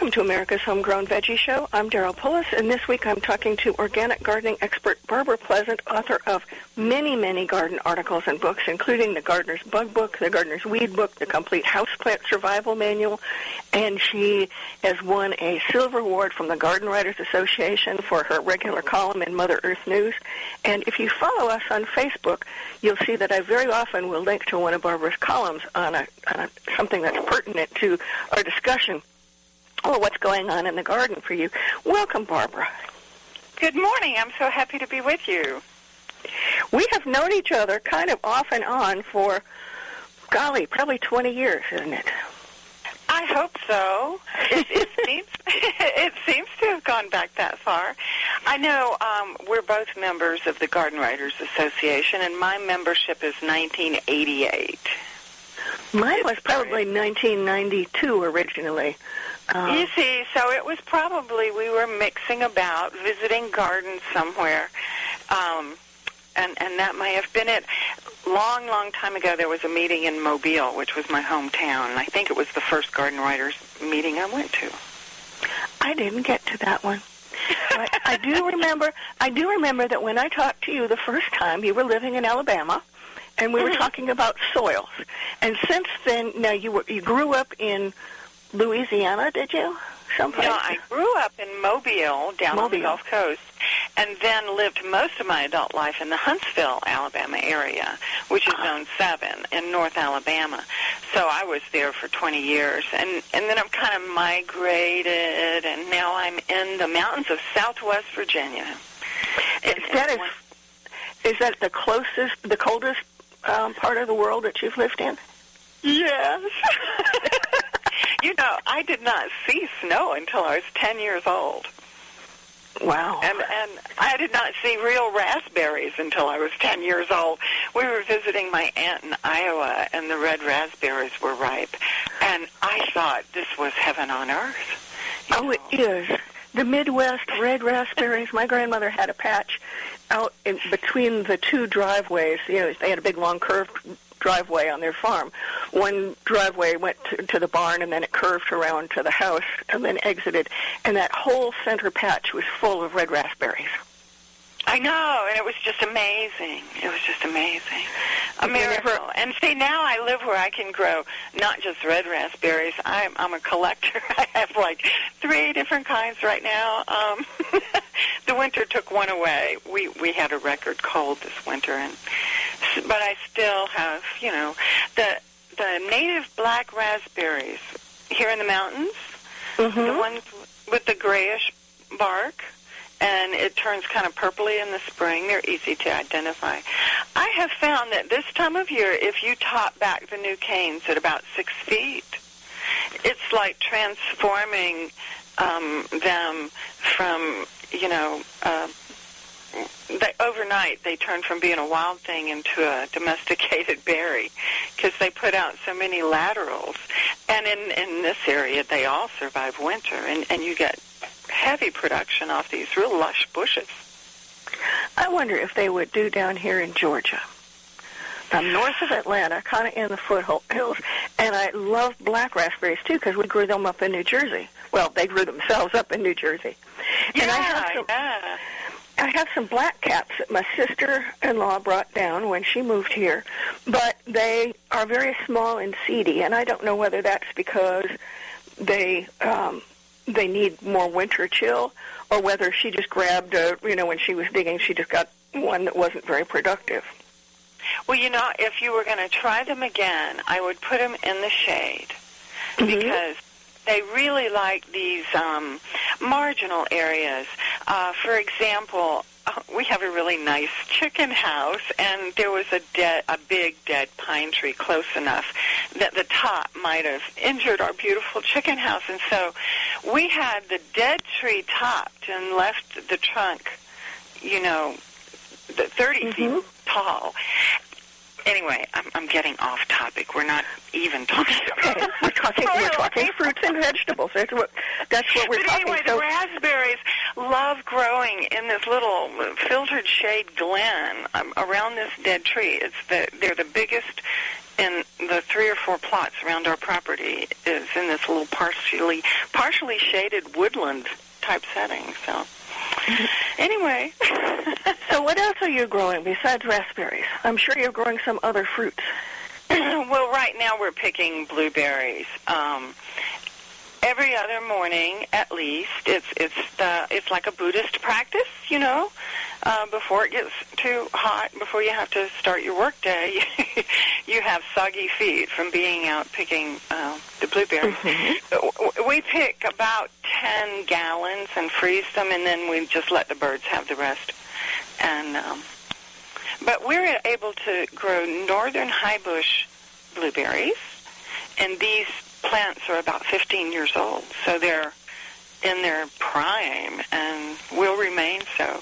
Welcome to America's Homegrown Veggie Show. I'm Daryl Pullis, and this week I'm talking to organic gardening expert Barbara Pleasant, author of many, many garden articles and books, including the Gardener's Bug Book, the Gardener's Weed Book, the Complete Houseplant Survival Manual, and she has won a silver award from the Garden Writers Association for her regular column in Mother Earth News. And if you follow us on Facebook, you'll see that I very often will link to one of Barbara's columns on, a, on a, something that's pertinent to our discussion or what's going on in the garden for you. Welcome, Barbara. Good morning. I'm so happy to be with you. We have known each other kind of off and on for, golly, probably 20 years, isn't it? I hope so. It, it seems it seems to have gone back that far. I know um, we're both members of the Garden Writers Association, and my membership is 1988. Mine was probably 1992 originally. Um, you see, so it was probably we were mixing about, visiting gardens somewhere, um, and and that may have been it. Long, long time ago, there was a meeting in Mobile, which was my hometown, and I think it was the first garden writers meeting I went to. I didn't get to that one. But I do remember. I do remember that when I talked to you the first time, you were living in Alabama, and we were mm-hmm. talking about soils. And since then, now you were you grew up in Louisiana, did you? Someplace? No, I grew up in Mobile, down Mobile. on the Gulf Coast, and then lived most of my adult life in the Huntsville, Alabama area, which is Zone 7 in North Alabama. So I was there for 20 years, and, and then I've kind of migrated, and now I'm in the mountains of southwest Virginia. Is that, is, is that the closest, the coldest um, part of the world that you've lived in? Yes. you know, I did not see snow until I was 10 years old. Wow. And and I did not see real raspberries until I was 10 years old. We were visiting my aunt in Iowa and the red raspberries were ripe. And I thought this was heaven on earth. Oh, know. it is. The Midwest red raspberries. My grandmother had a patch out in between the two driveways. You know, they had a big long curved driveway on their farm. One driveway went to, to the barn and then it curved around to the house and then exited. And that whole center patch was full of red raspberries. I know, and it was just amazing. It was just amazing. A miracle. And see, now I live where I can grow not just red raspberries. I'm I'm a collector. I have like three different kinds right now. Um, the winter took one away. We we had a record cold this winter, and but I still have you know the the native black raspberries here in the mountains. Mm-hmm. The ones with the grayish bark and it turns kind of purpley in the spring. They're easy to identify. I have found that this time of year, if you top back the new canes at about six feet, it's like transforming um, them from, you know, uh, they, overnight they turn from being a wild thing into a domesticated berry because they put out so many laterals. And in in this area, they all survive winter, and and you get heavy production off these real lush bushes. I wonder if they would do down here in Georgia. I'm north of Atlanta, kind of in the foothills, and I love black raspberries too because we grew them up in New Jersey. Well, they grew themselves up in New Jersey. Yeah, and I have some, yeah. I have some black caps that my sister-in-law brought down when she moved here, but they are very small and seedy, and I don't know whether that's because they um, they need more winter chill, or whether she just grabbed a, you know, when she was digging, she just got one that wasn't very productive. Well, you know, if you were going to try them again, I would put them in the shade mm-hmm. because they really like these um, marginal areas. Uh, for example, uh, we have a really nice chicken house, and there was a dead, a big dead pine tree close enough that the top might have injured our beautiful chicken house, and so we had the dead tree topped and left the trunk, you know, the 30 mm-hmm. feet tall anyway, I'm, I'm getting off topic. We're not even talking. okay. We're talking. we're talking fruits and vegetables. That's what. That's what we're but talking. Anyway, so, the raspberries love growing in this little filtered shade glen um, around this dead tree. It's the they're the biggest in the three or four plots around our property is in this little partially partially shaded woodland type setting. So anyway, so what else are you growing besides raspberries? I'm sure you're growing some other fruits. well, right now we're picking blueberries. Um, every other morning, at least, it's it's the it's like a Buddhist practice, you know. Uh, before it gets too hot, before you have to start your work day, you have soggy feet from being out picking uh, the blueberries. Mm-hmm. We pick about 10 gallons and freeze them, and then we just let the birds have the rest. And um, But we're able to grow northern high bush blueberries, and these plants are about 15 years old, so they're in their prime and will remain so.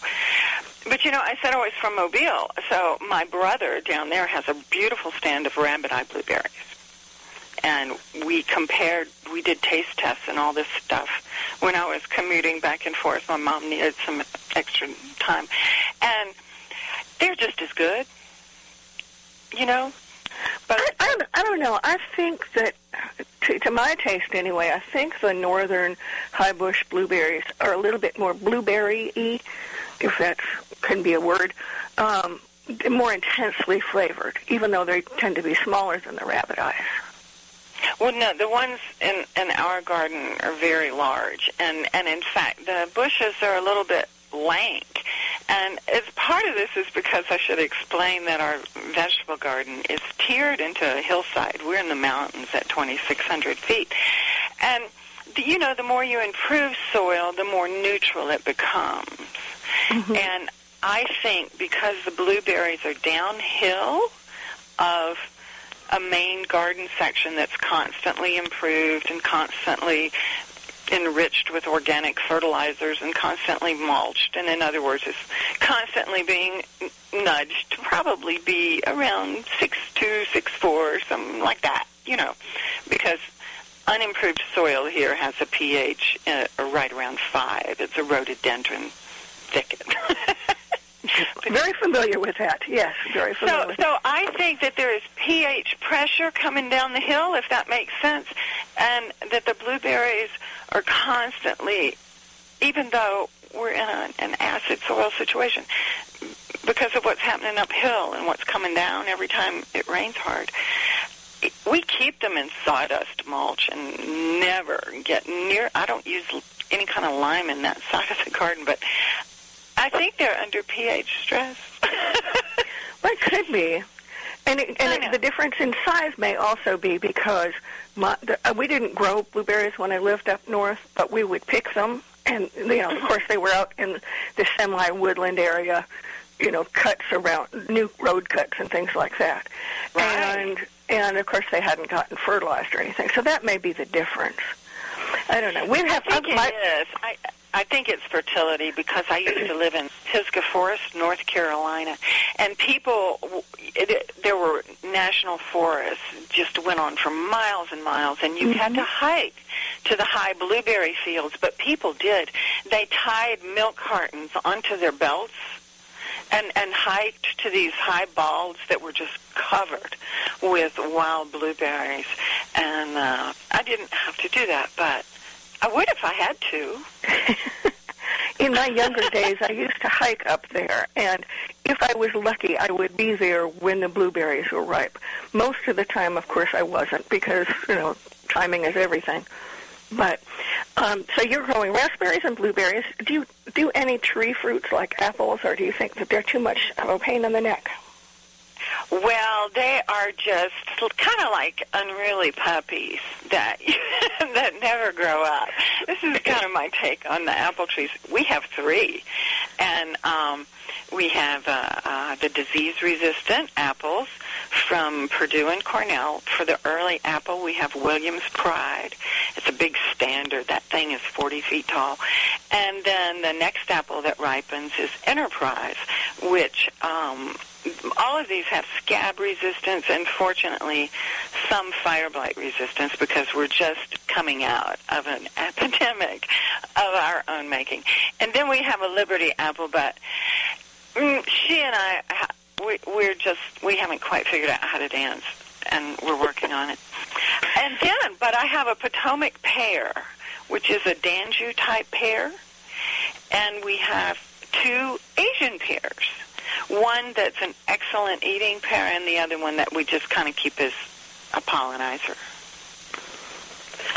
But you know, I said I was from Mobile, so my brother down there has a beautiful stand of rabbit eye blueberries. And we compared, we did taste tests and all this stuff when I was commuting back and forth. My mom needed some extra time. And they're just as good, you know? But I, I, I don't know. I think that, to, to my taste anyway, I think the northern high bush blueberries are a little bit more blueberry-y if that can be a word, um, more intensely flavored, even though they tend to be smaller than the rabbit eyes. Well, no, the ones in in our garden are very large, and and in fact, the bushes are a little bit lank. And as part of this is because I should explain that our vegetable garden is tiered into a hillside. We're in the mountains at 2,600 feet, and you know, the more you improve soil, the more neutral it becomes. Mm-hmm. And I think because the blueberries are downhill of a main garden section that's constantly improved and constantly enriched with organic fertilizers and constantly mulched and in other words is constantly being nudged to probably be around six two six four something like that you know because unimproved soil here has a ph uh, right around five it's a rhododendron thicket. very familiar with that. Yes, very familiar. So, so I think that there is pH pressure coming down the hill, if that makes sense, and that the blueberries are constantly, even though we're in a, an acid soil situation, because of what's happening uphill and what's coming down every time it rains hard. We keep them in sawdust mulch and never get near. I don't use any kind of lime in that side of the garden, but I think they're under pH stress. well, it could be. And, it, and it, the difference in size may also be because my, the, uh, we didn't grow blueberries when I lived up north, but we would pick them, and you know, of course, they were out in the semi-woodland area, you know, cuts around new road cuts and things like that, right. and and of course, they hadn't gotten fertilized or anything, so that may be the difference. I don't know. We have. I think my, it is. I, I think it's fertility because I used to live in Pisgah Forest, North Carolina, and people, it, there were national forests just went on for miles and miles, and you mm-hmm. had to hike to the high blueberry fields. But people did; they tied milk cartons onto their belts and and hiked to these high balds that were just covered with wild blueberries. And uh, I didn't have to do that, but I would if I had to. In my younger days, I used to hike up there, and if I was lucky, I would be there when the blueberries were ripe. Most of the time, of course, I wasn't because you know timing is everything. But um, so you're growing raspberries and blueberries. Do you do any tree fruits like apples, or do you think that they're too much of a pain in the neck? Well, they are just kind of like unruly puppies that that never grow up. This is kind of my take on the apple trees. We have three, and um, we have uh, uh, the disease-resistant apples from Purdue and Cornell. For the early apple, we have Williams Pride. It's a big standard. That thing is 40 feet tall. And then the next apple that ripens is Enterprise, which um, all of these have scab resistance and fortunately some fire blight resistance because we're just coming out of an epidemic of our own making. And then we have a Liberty apple, but mm, she and I, we, we're just, we haven't quite figured out how to dance. and we're working on it. And then, but I have a Potomac pear, which is a d'Anjou type pear, and we have two Asian pears. One that's an excellent eating pear, and the other one that we just kind of keep as a pollinizer.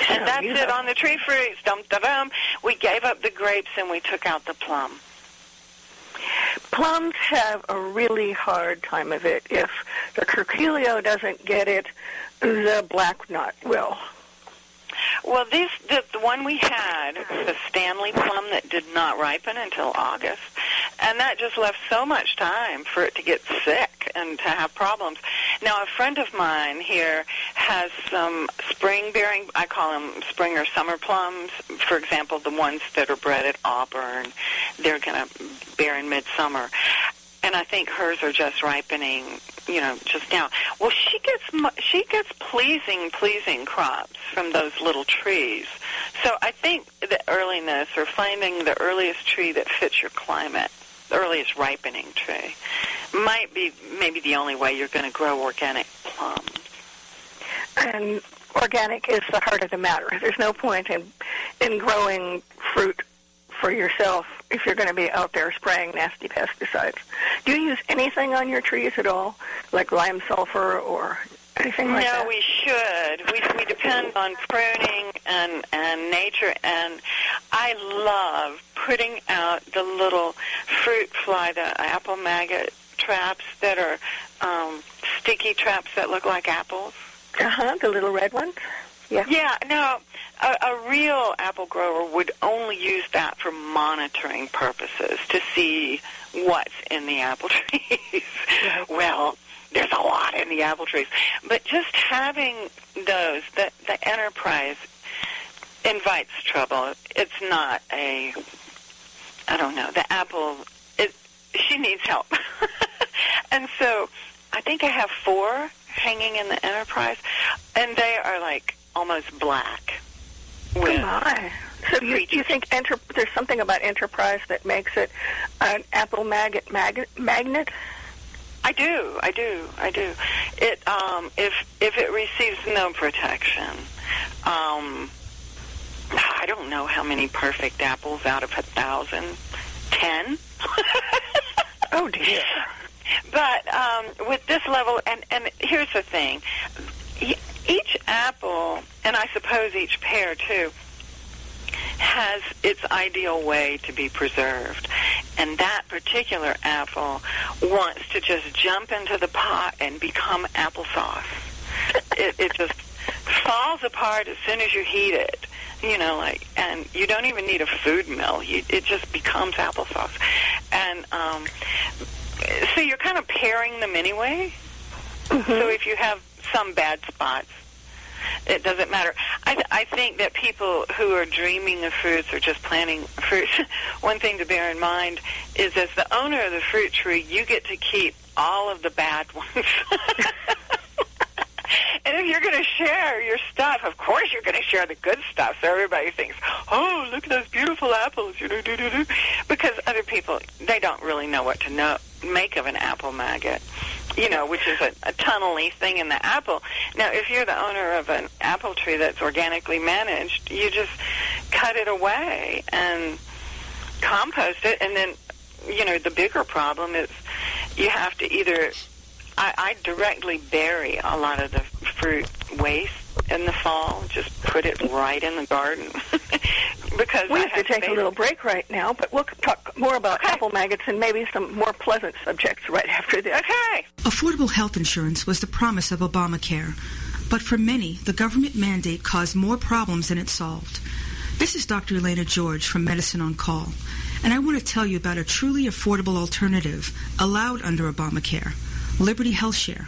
And that's it on the tree fruits. Dum dum. We gave up the grapes and we took out the plum. Plums have a really hard time of it. If the curculio doesn't get it, the black knot will. Well, this the, the one we had, the Stanley plum that did not ripen until August, and that just left so much time for it to get sick and to have problems. Now, a friend of mine here has some spring-bearing, I call them spring or summer plums. For example, the ones that are bred at Auburn, they're going to bear in midsummer and I think hers are just ripening, you know, just now. Well, she gets she gets pleasing, pleasing crops from those little trees. So I think the earliness or finding the earliest tree that fits your climate, the earliest ripening tree, might be maybe the only way you're going to grow organic plums. And organic is the heart of the matter. There's no point in in growing fruit for yourself if you're going to be out there spraying nasty pesticides. Do you use anything on your trees at all, like lime sulfur or anything like no, that? No, we should. We we depend on pruning and and nature, and I love putting out the little fruit fly, the apple maggot traps that are um, sticky traps that look like apples. Uh huh. The little red ones. Yeah. Yeah. No, a, a real apple grower would only use that for monitoring purposes to see what's in the apple trees. well, there's a lot in the apple trees, but just having those, the the enterprise invites trouble. It's not a, I don't know, the apple. It she needs help, and so I think I have four hanging in the enterprise, and they are like almost black. Oh my! So you, you think enter, there's something about enterprise that makes it an apple maggot mag, magnet? I do, I do, I do. It um, if if it receives no protection, um, I don't know how many perfect apples out of a thousand. Ten. oh dear. But um, with this level, and and here's the thing: each apple, and I suppose each pear too, has its ideal way to be preserved. And that particular apple wants to just jump into the pot and become applesauce. it, it just falls apart as soon as you heat it. You know, like, and you don't even need a food mill. You, it just becomes applesauce. And um, so you're kind of pairing them anyway. Mm-hmm. So if you have some bad spots, it doesn't matter. I, th- I think that people who are dreaming of fruits or just planting fruits, one thing to bear in mind is as the owner of the fruit tree, you get to keep all of the bad ones. and if you're going to share your stuff, of course you're going to share the good stuff. So everybody thinks, "Oh, look at those beautiful apples," you know, because other people they don't really know what to know make of an apple maggot you know, which is a, a tunnely thing in the apple. Now, if you're the owner of an apple tree that's organically managed, you just cut it away and compost it, and then, you know, the bigger problem is you have to either. I, I directly bury a lot of the fruit waste in the fall. Just put it right in the garden because we I have to take a little break right now. But we'll talk more about Okay. apple maggots and maybe some more pleasant subjects right after this. Okay. Affordable health insurance was the promise of Obamacare, but for many, the government mandate caused more problems than it solved. This is Dr. Elena George from Medicine on Call, and I want to tell you about a truly affordable alternative allowed under Obamacare, Liberty Health Share.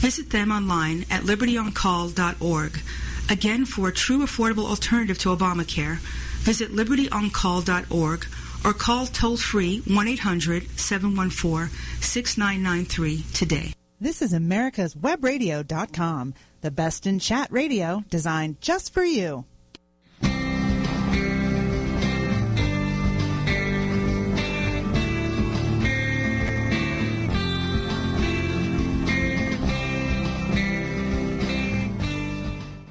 Visit them online at libertyoncall.org. Again, for a true affordable alternative to Obamacare, visit libertyoncall.org or call toll-free 1-800-714-6993 today. This is America's Webradio.com, the best in chat radio designed just for you.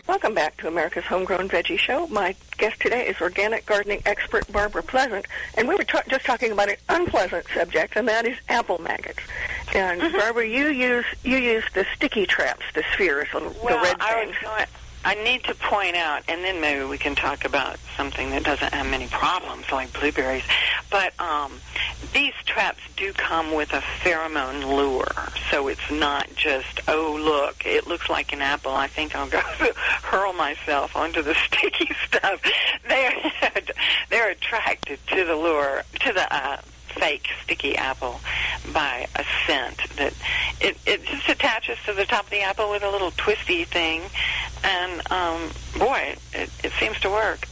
Welcome back to America's Homegrown Veggie Show. My guest today is organic gardening expert Barbara Pleasant, and we were ta- just talking about an unpleasant subject, and that is apple maggots. And Mhm. Barbara, you use you use the sticky traps, the spheres, the, the Well, red I things. was going, I need to point out, and then maybe we can talk about something that doesn't have many problems, like blueberries. But um, these traps do come with a pheromone lure, so it's not just oh look, it looks like an apple. I think I'll go hurl myself onto the sticky stuff. They're they're attracted to the lure, to the uh, fake sticky apple by a scent that it it just attaches to the top of the apple with a little twisty thing, and um, boy, it, it seems to work.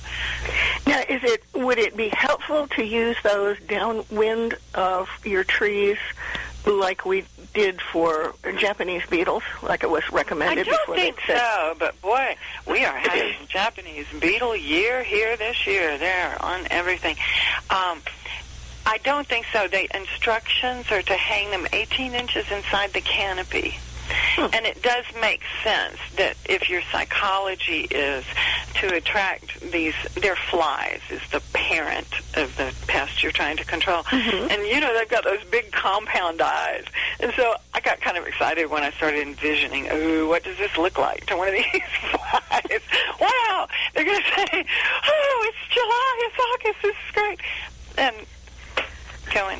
Now, is it would it be helpful to use those downwind of your trees, like we did for Japanese beetles, like it was recommended? I don't before think so, but boy, we are having Japanese beetle year here this year. They're on everything. Um, I don't think so. The instructions are to hang them 18 inches inside the canopy. Hmm. And it does make sense that if your psychology is to attract these, they're flies, is the parent of the pest you're trying to control. Mhm. And you know, they've got those big compound eyes. And so I got kind of excited when I started envisioning, ooh, what does this look like to one of these flies? wow! They're going to say, oh, it's July, it's August, this is great. And going,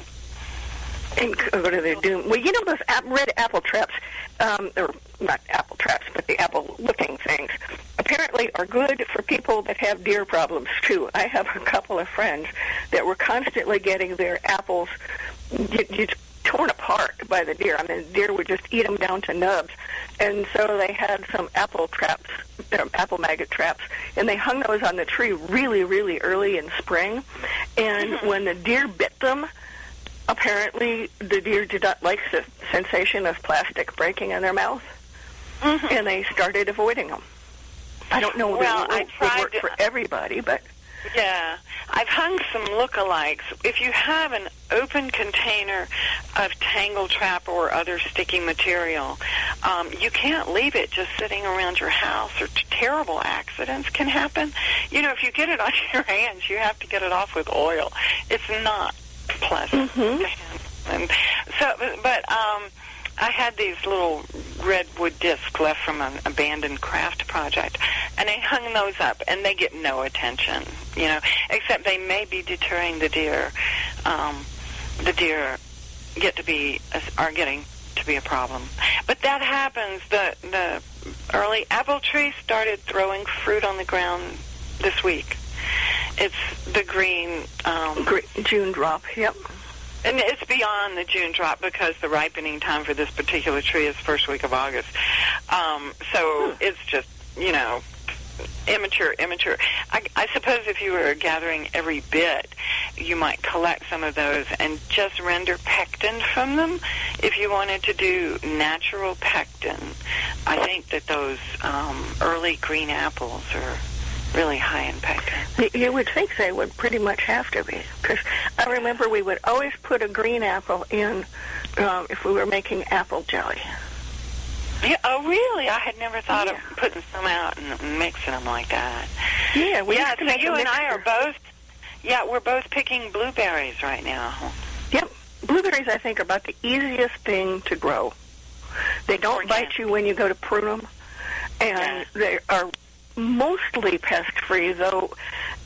and go to the doom. Well, you know those red apple traps, um, or not apple traps, but the apple-looking things, apparently are good for people that have deer problems too. I have a couple of friends that were constantly getting their apples y- torn apart by the deer. I mean, deer would just eat them down to nubs, and so they had some apple traps, uh, apple maggot traps, and they hung those on the tree really, really early in spring. And when the deer bit them, apparently the deer did not like the sensation of plastic breaking in their mouth, Mhm. and they started avoiding them. I don't know Well, I it would tried work for everybody, but Yeah, I've hung some lookalikes. If you have an open container of tangle trap or other sticky material, um, you can't leave it just sitting around your house, or t- terrible accidents can happen. You know, if you get it on your hands, you have to get it off with oil. It's not pleasant. Mhm. to handle. And so, but um, I had these little redwood discs left from an abandoned craft project, and I hung those up, and they get no attention, you know, except they may be deterring the deer. Um, the deer get to be are getting to be a problem, but that happens. The the early apple tree started throwing fruit on the ground this week. It's the green. Um, gr- June drop. Yep. and it's beyond the June drop because the ripening time for this particular tree is first week of August. Um, so it's just, you know, immature, immature. I, I suppose if you were gathering every bit, you might collect some of those and just render pectin from them. If you wanted to do natural pectin, I think that those um, early green apples are really high in pectin. You would think they would pretty much have to be, because I remember we would always put a green apple in um, if we were making apple jelly. Yeah, oh, really? I had never thought Yeah. of putting some out and mixing them like that. Yeah, we yeah, so you and I are both. Yeah, we're both picking blueberries right now. Yep. Blueberries, I think, are about the easiest thing to grow. They don't Organic. bite you when you go to prune them, and Yeah. they are mostly pest-free, though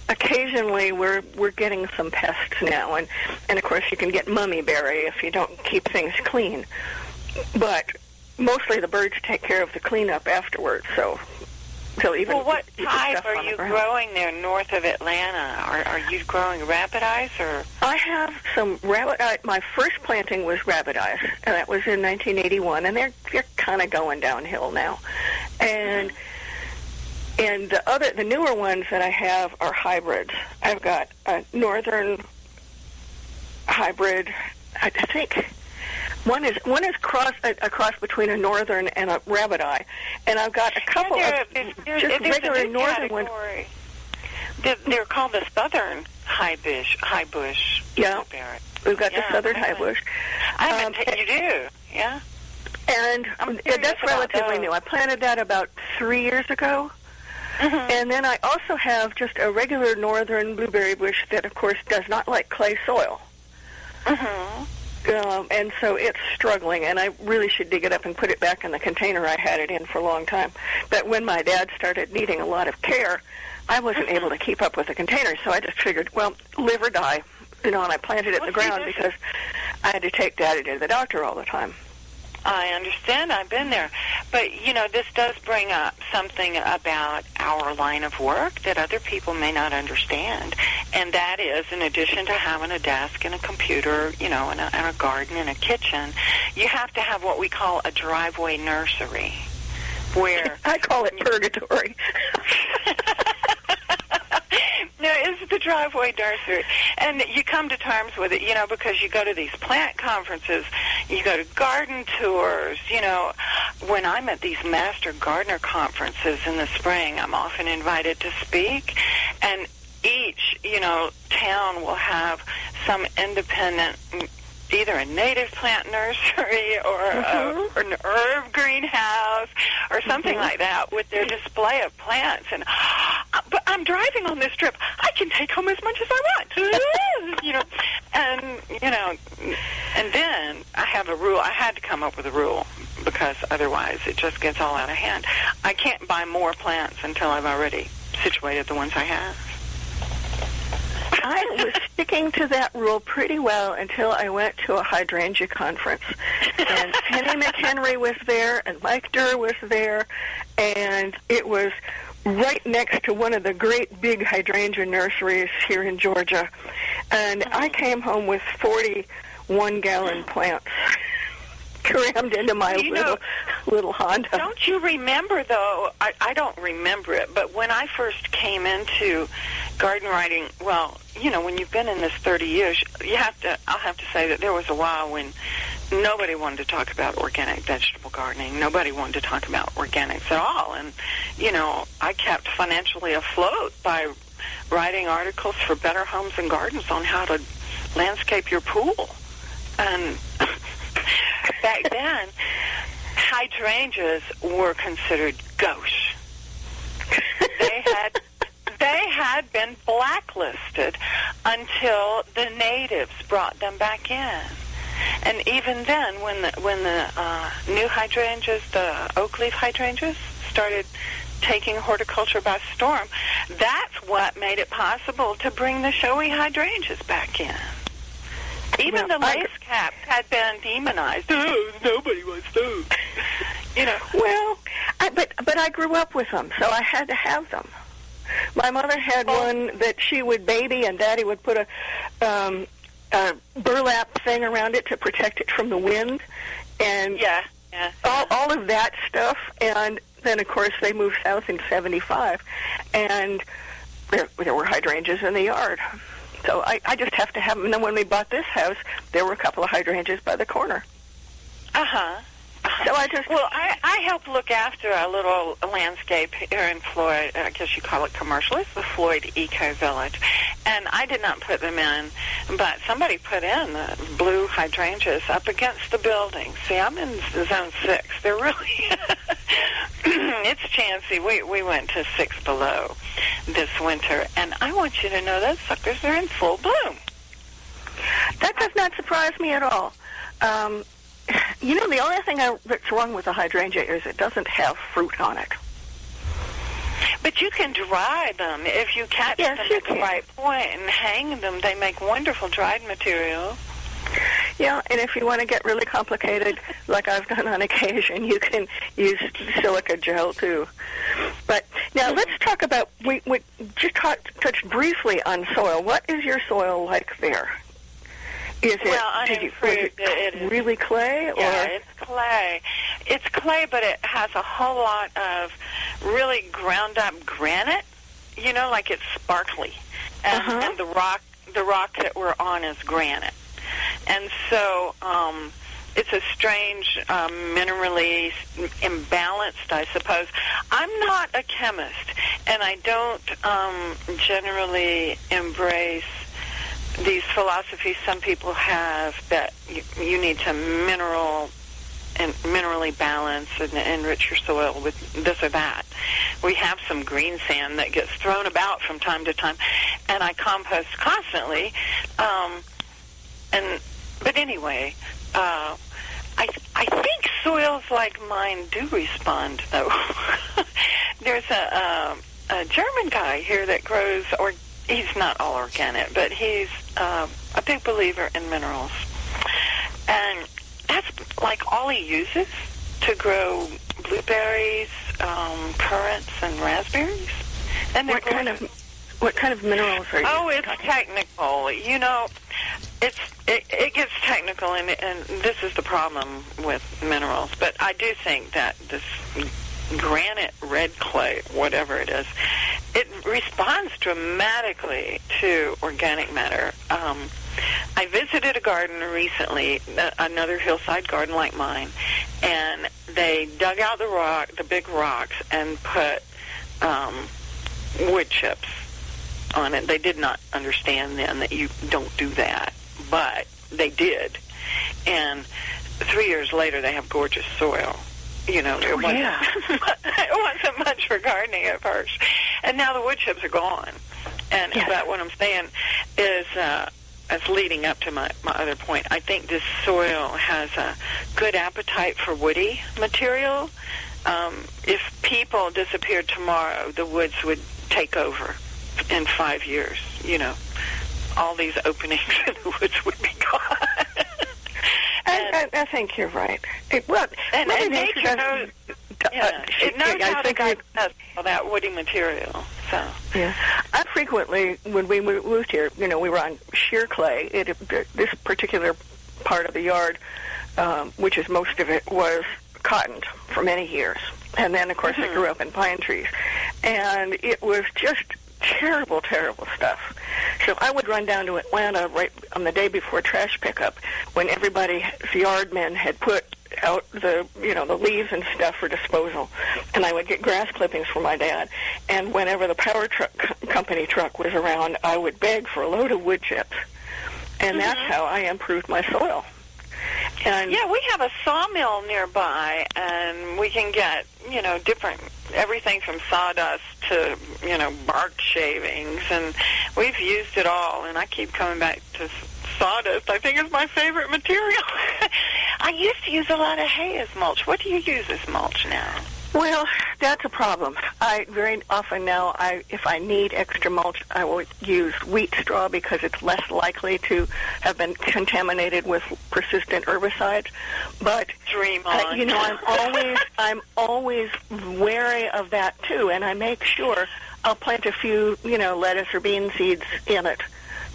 occasionally we're we're getting some pests now, and and of course you can get mummy berry if you don't keep things clean. But mostly the birds take care of the cleanup afterwards, so So even well, what you type are on the you growing there north of Atlanta? Are, are you growing rabbit eyes or? I have some rabbit. Uh, my first planting was rabbit eyes, and that was in 1981, and they're they're kind of going downhill now. And and the other, the newer ones that I have are hybrids. I've got a northern hybrid. I, think one is one is cross a, a cross between a northern and a rabbit eye, and I've got a couple yeah, of there's, just there's regular northern ones. They're, they're called the southern high bush. High bush. Yeah. We've got Yeah, the southern high bush. I Um, you do, yeah. And I'm that's relatively those. new. I planted that about three years ago. Mhm. And then I also have just a regular northern blueberry bush that, of course, does not like clay soil. Mhm. Um, and so it's struggling, and I really should dig it up and put it back in the container I had it in for a long time. But when my dad started needing a lot of care, I wasn't able to keep up with the container, so I just figured, well, live or die. You know, and I planted it in the ground because I had to take Daddy to the doctor all the time. I understand. I've been there. But, you know, this does bring up something about our line of work that other people may not understand. And that is, in addition to having a desk and a computer, you know, and a, and a garden and a kitchen, you have to have what we call a driveway nursery. Where I call it purgatory. no, it's the driveway nursery. And you come to terms with it, you know, because you go to these plant conferences, you go to garden tours, you know. When I'm at these master gardener conferences in the spring, I'm often invited to speak. And each, you know, town will have some independent either a native plant nursery or, a, or an herb greenhouse or something mm-hmm. like that with their display of plants. And but I'm driving on this trip. I can take home as much as I want. you know, and you know, and then I have a rule. I had to come up with a rule because otherwise it just gets all out of hand. I can't buy more plants until I've already situated the ones I have. I was sticking to that rule pretty well until I went to a hydrangea conference. And Penny McHenry was there, and Mike Dirr was there, and it was right next to one of the great big hydrangea nurseries here in Georgia. And I came home with 41 gallon plants crammed into my You know, little little Honda. Don't you remember though? I, I don't remember it, but when I first came into garden writing, well, you know, when you've been in this 30 years, you have to. I'll have to say that there was a while when nobody wanted to talk about organic vegetable gardening. Nobody wanted to talk about organics at all, and you know, I kept financially afloat by writing articles for Better Homes and Gardens on how to landscape your pool, and back then hydrangeas were considered gauche. They had they had been blacklisted until the natives brought them back in. And even then, when the when the uh, new hydrangeas, the oak leaf hydrangeas, started taking horticulture by storm, that's what made it possible to bring the showy hydrangeas back in. Even Well, the I- lace caps had been demonized. Oh, nobody wants those. you know. Well, I, but but I grew up with them, so I had to have them. My mother had Oh. one that she would baby, and Daddy would put a, um, a burlap thing around it to protect it from the wind, and Yeah. Yeah. all all of that stuff. And then, of course, they moved south in '75, and there there were hydrangeas in the yard. So I, I just have to have them. And then when we bought this house, there were a couple of hydrangeas by the corner. Uh huh. So I just Well, I, I help look after a little landscape here in Floyd. I guess you call it commercial. It's the Floyd Eco Village, and I did not put them in, but somebody put in the blue hydrangeas up against the building. See, I'm in zone six. They're really it's chancy. We we went to six below this winter, and I want you to know those suckers are in full bloom. That does not surprise me at all. Um, you know, the only thing I, that's wrong with the hydrangea is it doesn't have fruit on it. But you can dry them if you catch Yes, them at the can. right point and hang them. They make wonderful dried material. Yeah, and if you want to get really complicated, like I've done on occasion, you can use silica gel too. But Now let's talk about we, we just touched, touched briefly on soil. What is your soil like there? Is it, well, I did you, it it. It is- really clay or Yeah, it's clay. It's clay, but it has a whole lot of really ground up granite. You know, like it's sparkly, and, Uh-huh. and the rock, the rock that we're on is granite, and so um, it's a strange, um, minerally imbalanced, I suppose. I'm not a chemist, and I don't um, generally embrace these philosophies some people have that you, you need to mineral and minerally balance and enrich your soil with this or that. We have some green sand that gets thrown about from time to time, and I compost constantly. Um, and but anyway, uh, I I think soils like mine do respond though. There's a, a a German guy here that grows or he's not all organic, but he's uh, a big believer in minerals, and that's like all he uses to grow blueberries, um, currants, and raspberries. And what kind of what kind of minerals are you? Oh, it's talking- technical. You know, it's it, it gets technical, and and this is the problem with minerals. But I do think that this granite red clay, whatever it is, it responds dramatically to organic matter. Um, I visited a garden recently, another hillside garden like mine, and they dug out the rock, the big rocks, and put um, wood chips on it. They did not understand then that you don't do that, but they did. And three years later, they have gorgeous soil. You know, it Oh, wasn't, yeah. it wasn't much for gardening at first, and now the wood chips are gone. And Yes. but what I'm saying is, uh, as leading up to my my other point, I think this soil has a good appetite for woody material. Um, if people disappeared tomorrow, the woods would take over in five years. You know, all these openings in the woods would be gone. I, I, think you're right. It, well, and, and Nature knows, uh, yeah, it knows I how to think we- digest all that woody material. So, Yeah, I frequently, when we moved here, you know, we were on sheer clay. It, this particular part of the yard, um, which is most of it, was cottoned for many years, and then of course it grew up in pine trees, and it was just terrible, terrible stuff. So I would run down to Atlanta right on the day before trash pickup, when everybody, the yard men, had put out the you know the leaves and stuff for disposal, and I would get grass clippings for my dad. And whenever the power truck company truck was around, I would beg for a load of wood chips, and that's mm-hmm. how I improved my soil. And yeah, we have a sawmill nearby, and we can get you know different everything from sawdust to you know bark shavings, and we've used it all. And I keep coming back to sawdust. I think it's my favorite material. I used to use a lot of hay as mulch. What do you use as mulch now? Well, that's a problem. I very often now, I if I need extra mulch, I will use wheat straw because it's less likely to have been contaminated with persistent herbicides. But Dream uh, you know, I'm always I'm always wary of that too, and I make sure I'll plant a few, you know, lettuce or bean seeds in it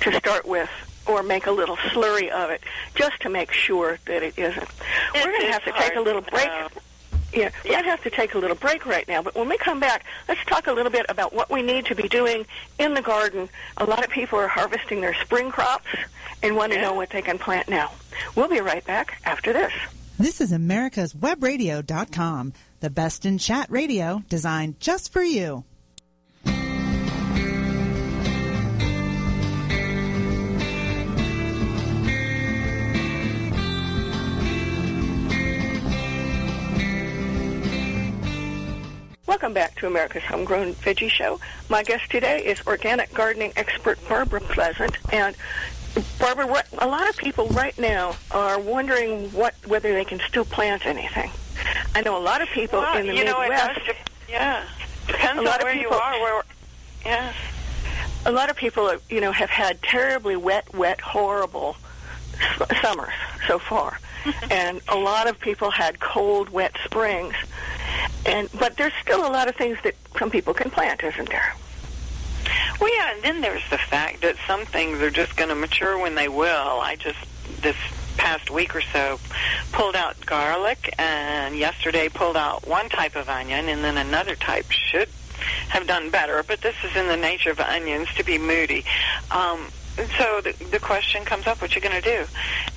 to start with. Or make a little slurry of it, just to make sure that it isn't. We're going to have to take a little break know. Yeah, we're have to take a little break right now, but when we come back, let's talk a little bit about what we need to be doing in the garden. A lot of people are harvesting their spring crops and want to know what they can plant now. We'll be right back after this. This is America's Webradio.com, the best in chat radio designed just for you. Welcome back to America's Homegrown Veggie Show. My guest today is organic gardening expert Barbara Pleasant. And Barbara, what, a lot of people right now are wondering what whether they can still plant anything. I know a lot of people Well, in the you know, it Midwest. does de- yeah, depends A lot on of where you people- are. Where, yeah. a lot of people, you know, have had terribly wet, wet, horrible summers so far, and a lot of people had cold, wet springs. And but there's still a lot of things that some people can plant, isn't there? Well, yeah, and then there's the fact that some things are just going to mature when they will. I just this past week or so pulled out garlic, and yesterday pulled out one type of onion, and then another type should have done better. But this is in the nature of onions to be moody. Um, so the, the question comes up, what you going to do?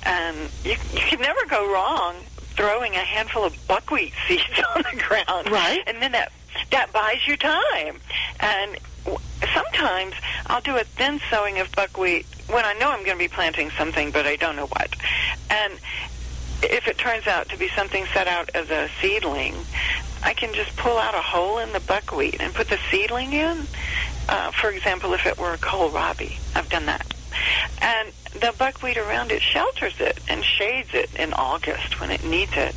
And you, you can never go wrong throwing a handful of buckwheat seeds on the ground. Right. And then that that buys you time. And sometimes I'll do a thin sowing of buckwheat when I know I'm going to be planting something, but I don't know what. And if it turns out to be something set out as a seedling, I can just pull out a hole in the buckwheat and put the seedling in. Uh, for example, if it were a kohlrabi, I've done that. And the buckwheat around it shelters it and shades it in August when it needs it.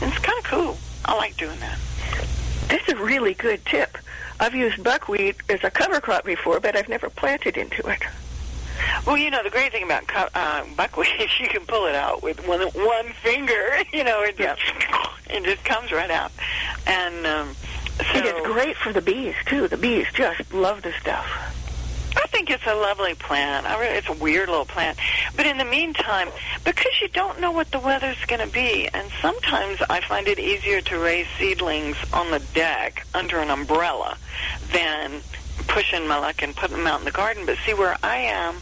And it's kind of cool. I like doing that. That's a really good tip. I've used buckwheat as a cover crop before, but I've never planted into it. Well, you know the great thing about uh, buckwheat is you can pull it out with one one finger. You know, it just it just comes right out, and um, so it's great for the bees too. The bees just love the stuff. I think it's a lovely plant. I really, it's a weird little plant. But in the meantime, because you don't know what the weather's going to be, and sometimes I find it easier to raise seedlings on the deck under an umbrella than pushing my luck and putting them out in the garden. But see where I am,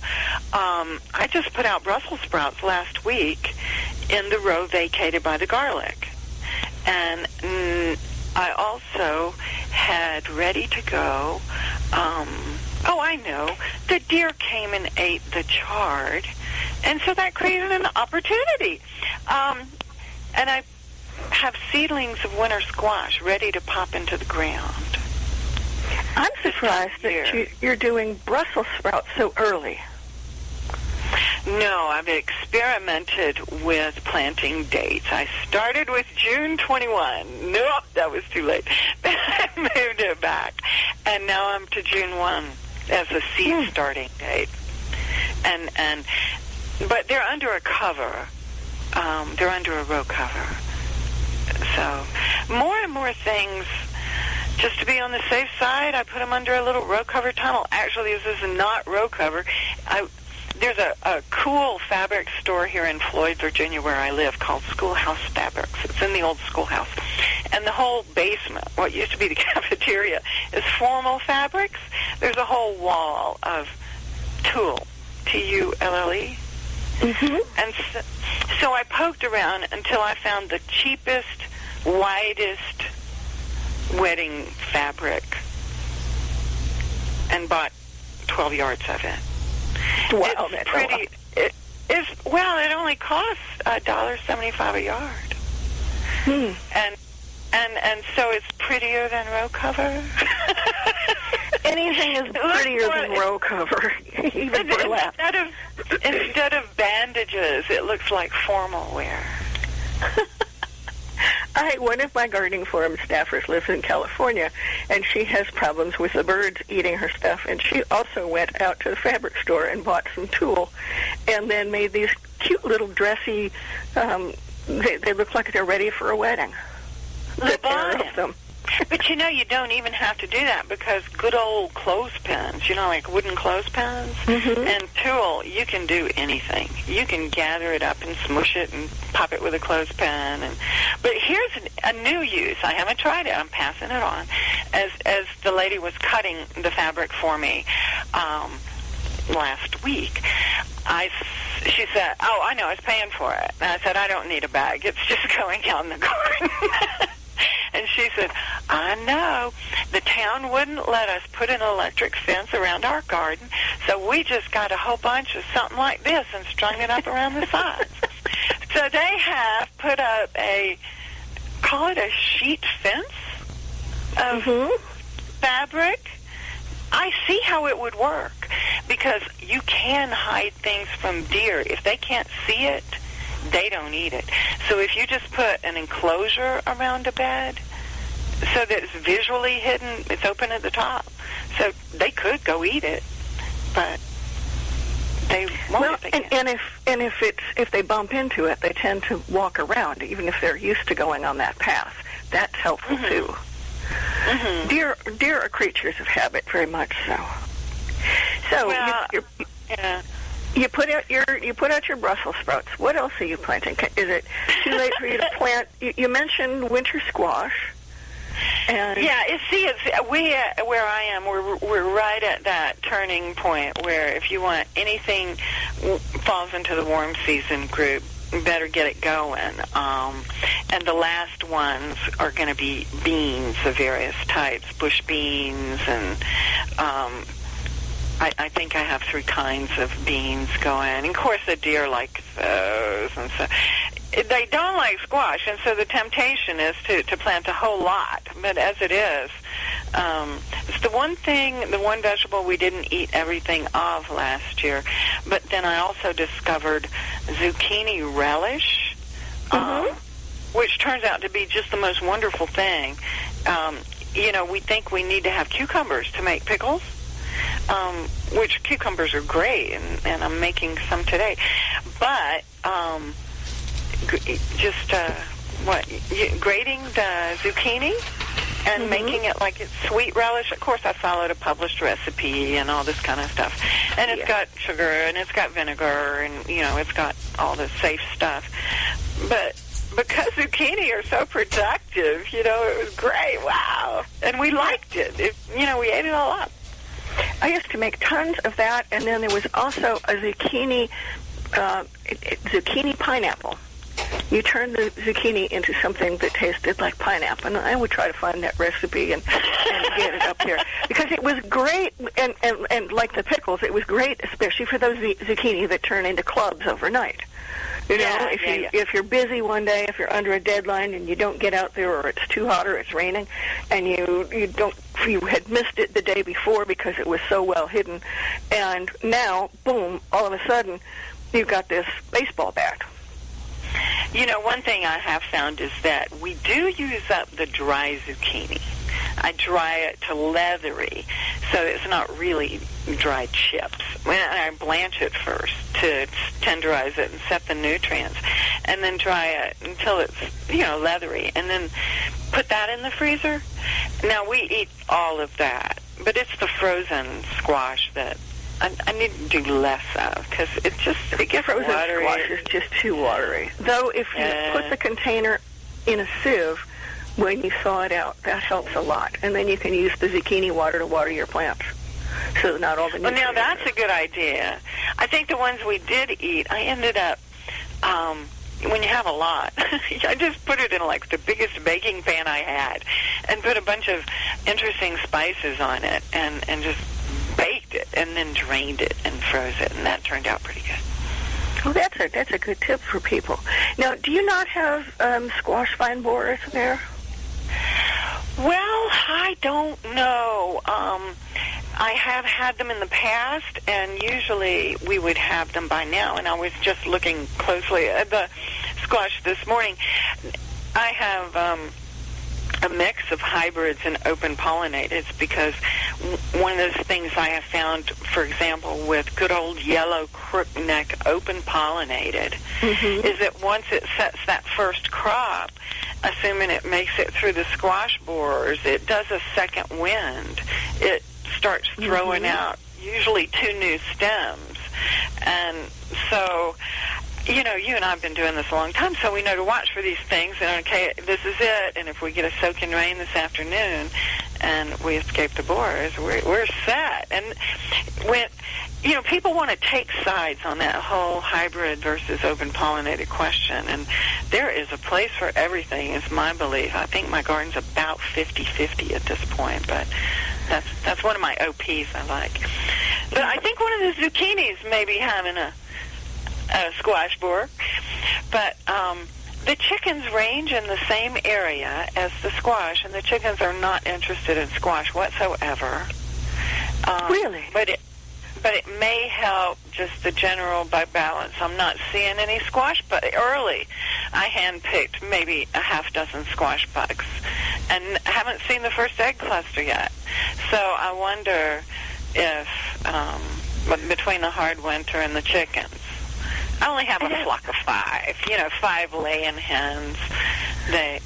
um, I just put out Brussels sprouts last week in the row vacated by the garlic. And mm, I also had ready to go. Um, oh, I know. The deer came and ate the chard, and so that created an opportunity. Um, and I have seedlings of winter squash ready to pop into the ground. I'm surprised that you, you're doing Brussels sprouts so early. No, I've experimented with planting dates. I started with June 21. Nope, that was too late. I moved it back. And now I'm to June 1 as a seed starting date. And, and, but they're under a cover. Um, they're under a row cover. So, more and more things just to be on the safe side, I put them under a little row cover tunnel. Actually, this is not row cover. I, there's a, a cool fabric store here in Floyd, Virginia, where I live, called Schoolhouse Fabrics. It's in the old schoolhouse. And the whole basement, what used to be the cafeteria, is formal fabrics. There's a whole wall of tulle, T-U-L-L-E. Mm-hmm. And so, so I poked around until I found the cheapest, widest wedding fabric and bought 12 yards of it. Wow, it's that's pretty. It, it's well, it only costs a dollar seventy-five a yard, Hmm. and and and so it's prettier than row cover. Anything is prettier than row cover, even burlap. instead of instead of bandages, it looks like formal wear. I one of my gardening forum staffers lives in California, and she has problems with the birds eating her stuff. And she also went out to the fabric store and bought some tulle, and then made these cute little dressy. Um, they, they look like they're ready for a wedding. The pair Fine. of them. But you know, you don't even have to do that because good old clothespins, you know, like wooden clothespins Mhm. and tulle, you can do anything. You can gather it up and smush it and pop it with a clothespin. And but here's a new use. I haven't tried it. I'm passing it on. As as the lady was cutting the fabric for me um, last week, I she said, "Oh, I know. I was paying for it." And I said, "I don't need a bag. It's just going out in the garden." And she said, I know. The town wouldn't let us put an electric fence around our garden, so we just got a whole bunch of something like this and strung it up around the sides. so they have put up a, call it a sheet fence of Mhm. fabric. I see how it would work because you can hide things from deer. If they can't see it, they don't eat it. So if you just put an enclosure around a bed so that it's visually hidden, it's open at the top. So they could go eat it, but they won't Well, if and, and if and if it's if they bump into it, they tend to walk around, even if they're used to going on that path. That's helpful Mhm. too. Mm-hmm. Deer deer are creatures of habit, very much so. So Well, you, you, Yeah. You put out your you put out your Brussels sprouts. What else are you planting? Is it too late for you to plant? You, you mentioned winter squash. And Yeah, it's, see, it's we uh, where I am. We're we're right at that turning point where if you want anything w- falls into the warm season group, better get it going. Um, and the last ones are going to be beans of various types, bush beans, and um, I, I think I have three kinds of beans going. Of course, the deer like those, and so they don't like squash, and so the temptation is to to plant a whole lot. But as it is, um, it's the one thing, the one vegetable we didn't eat everything of last year. But then I also discovered zucchini relish. Um, which turns out to be just the most wonderful thing. Um, you know, we think we need to have cucumbers to make pickles, um, which cucumbers are great, and, and I'm making some today. But um, g- just uh, what y- grating the zucchini and making it like it's sweet relish. Of course, I followed a published recipe and all this kind of stuff. And it's Yeah. got sugar and it's got vinegar and you know it's got all the safe stuff. But because zucchini are so productive, you know, it was great. Wow, and we liked it. it you know, we ate it all up. I used to make tons of that, and then there was also a zucchini uh, zucchini pineapple. You turn the zucchini into something that tasted like pineapple, and I would try to find that recipe and, and get it up here because it was great. And, and and like the pickles, it was great, especially for those zu- zucchini that turn into clubs overnight. You know, Yeah, if yeah, you yeah. if you're busy one day, if you're under a deadline and you don't get out there, or it's too hot or it's raining, and you you don't you had missed it the day before because it was so well hidden, and now boom, all of a sudden, you've got this baseball bat. You know, one thing I have found is that we do use up the dry zucchini. I dry it to leathery, so it's not really dried chips. When I blanch it first to tenderize it and set the nutrients, and then dry it until it's you know leathery, and then put that in the freezer. Now we eat all of that, but it's the frozen squash that I, I need to do less of because it just it gets Frozen watery. squash is just too watery. Though if you Yeah. put the container in a sieve when you thaw it out, that helps a lot, and then you can use the zucchini water to water your plants. So not all the Well, now that's a good idea. I think the ones we did eat, I ended up, um, when you have a lot, I just put it in like the biggest baking pan I had, and put a bunch of interesting spices on it, and and just baked it, and then drained it and froze it, and that turned out pretty good. Oh, that's a that's a good tip for people. Now, do you not have um, squash vine borers there? Well, I don't know. Um, I have had them in the past, and usually we would have them by now. And I was just looking closely at the squash this morning. I have um, a mix of hybrids and open pollinated because one of those things I have found, for example, with good old yellow crookneck open pollinated, mm-hmm. is that once it sets that first crop, assuming it makes it through the squash borers, it does a second wind. It starts mm-hmm. throwing out usually two new stems. And so, you know, you and I have been doing this a long time, so we know to watch for these things. And okay, this is it. And if we get a soaking rain this afternoon, and we escape the borers, we're we're set. And when you know, people want to take sides on that whole hybrid versus open pollinated question, and there is a place for everything. Is my belief. I think my garden's about fifty-fifty at this point, but that's that's one of my OPs I like. But I think one of the zucchinis may be having a a squash borer. But um, the chickens range in the same area as the squash, and the chickens are not interested in squash whatsoever. Um, Really? But it, but it may help just the general bug balance. I'm not seeing any squash, but early, I handpicked maybe a half dozen squash bugs, and haven't seen the first egg cluster yet. So I wonder if um, but between the hard winter and the chickens. I only have a flock of five, you know, five laying hens. They,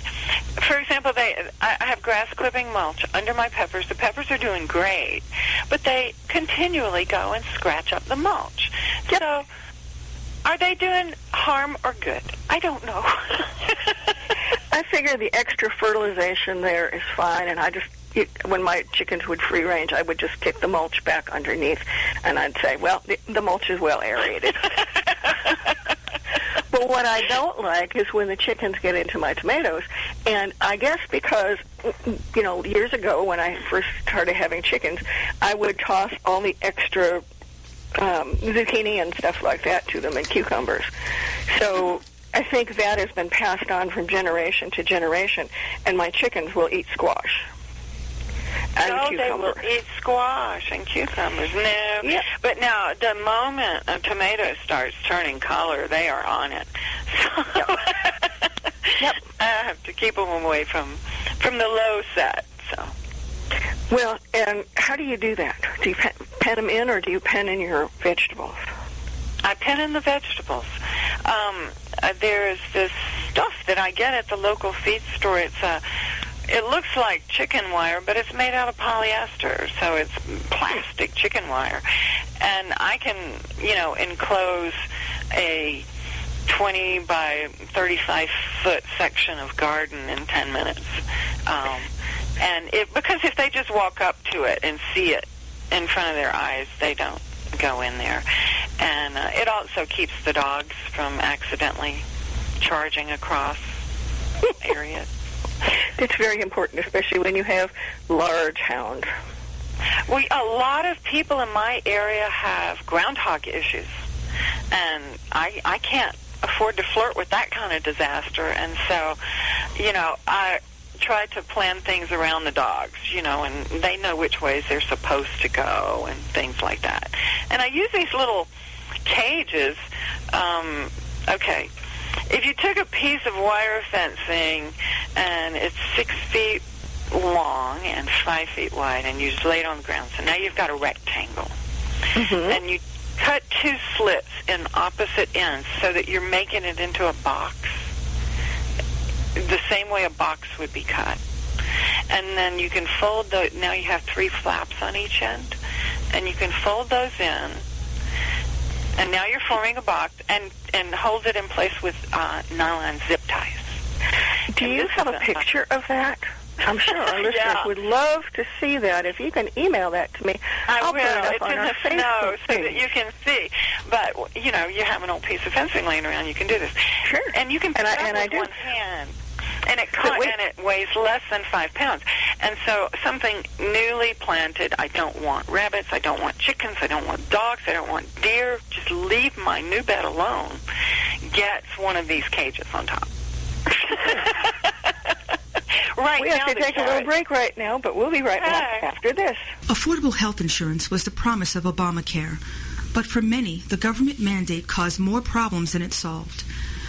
for example, they I I have grass clipping mulch under my peppers. The peppers are doing great, but they continually go and scratch up the mulch. So, are they doing harm or good? I don't know. I figure the extra fertilization there is fine, and I just when my chickens would free range, I would just kick the mulch back underneath, and I'd say, well, the, the mulch is well aerated. but what I don't like is when the chickens get into my tomatoes, and I guess because you know years ago when I first started having chickens, I would toss all the extra um, zucchini and stuff like that to them and cucumbers. So I think that has been passed on from generation to generation, and my chickens will eat squash and no, they will eat squash and cucumbers. No, Yep. but now the moment a tomato starts turning color, they are on it. So Yep. I have to keep them away from from the low set. So Well, and how do you do that? Do you pen, pen them in, or do you pen in your vegetables? I pen in the vegetables. Um, uh, there is this stuff that I get at the local feed store. It's a it looks like chicken wire, but it's made out of polyester, so it's plastic chicken wire. And I can, you know, enclose a 20 by 35 foot section of garden in 10 minutes. Um, and it, because if they just walk up to it and see it in front of their eyes, they don't go in there. And uh, it also keeps the dogs from accidentally charging across areas. It's very important, especially when you have large hounds. We a lot of people in my area have groundhog issues, and I I can't afford to flirt with that kind of disaster. And so, you know, I try to plan things around the dogs, you know, and they know which ways they're supposed to go and things like that. And I use these little cages. Um, okay, if you took a piece of wire fencing and it's six feet long and five feet wide, and you just lay it on the ground, so now you've got a rectangle, mm-hmm. and you cut two slits in opposite ends so that you're making it into a box, the same way a box would be cut. And then you can fold the. Now you have three flaps on each end, and you can fold those in and now you're forming a box and and hold it in place with uh, nylon zip ties. Do And you have a a- picture of that? I'm sure our listeners Yeah. would love to see that. If you can email that to me, I will will. put it up it's on in our the Facebook snow so that you can see. But you know, you have an old piece of fencing laying around. You can do this. Sure. And you can pick And I- and I do. one hand. And it But and it weighs less than five pounds. And so something newly planted. I don't want rabbits. I don't want chickens. I don't want dogs. I don't want deer. Just leave my new bed alone. Gets one of these cages on top. right we now have to the take a little break right now, but we'll be right back Okay. after this. Affordable health insurance was the promise of Obamacare, but for many, the government mandate caused more problems than it solved.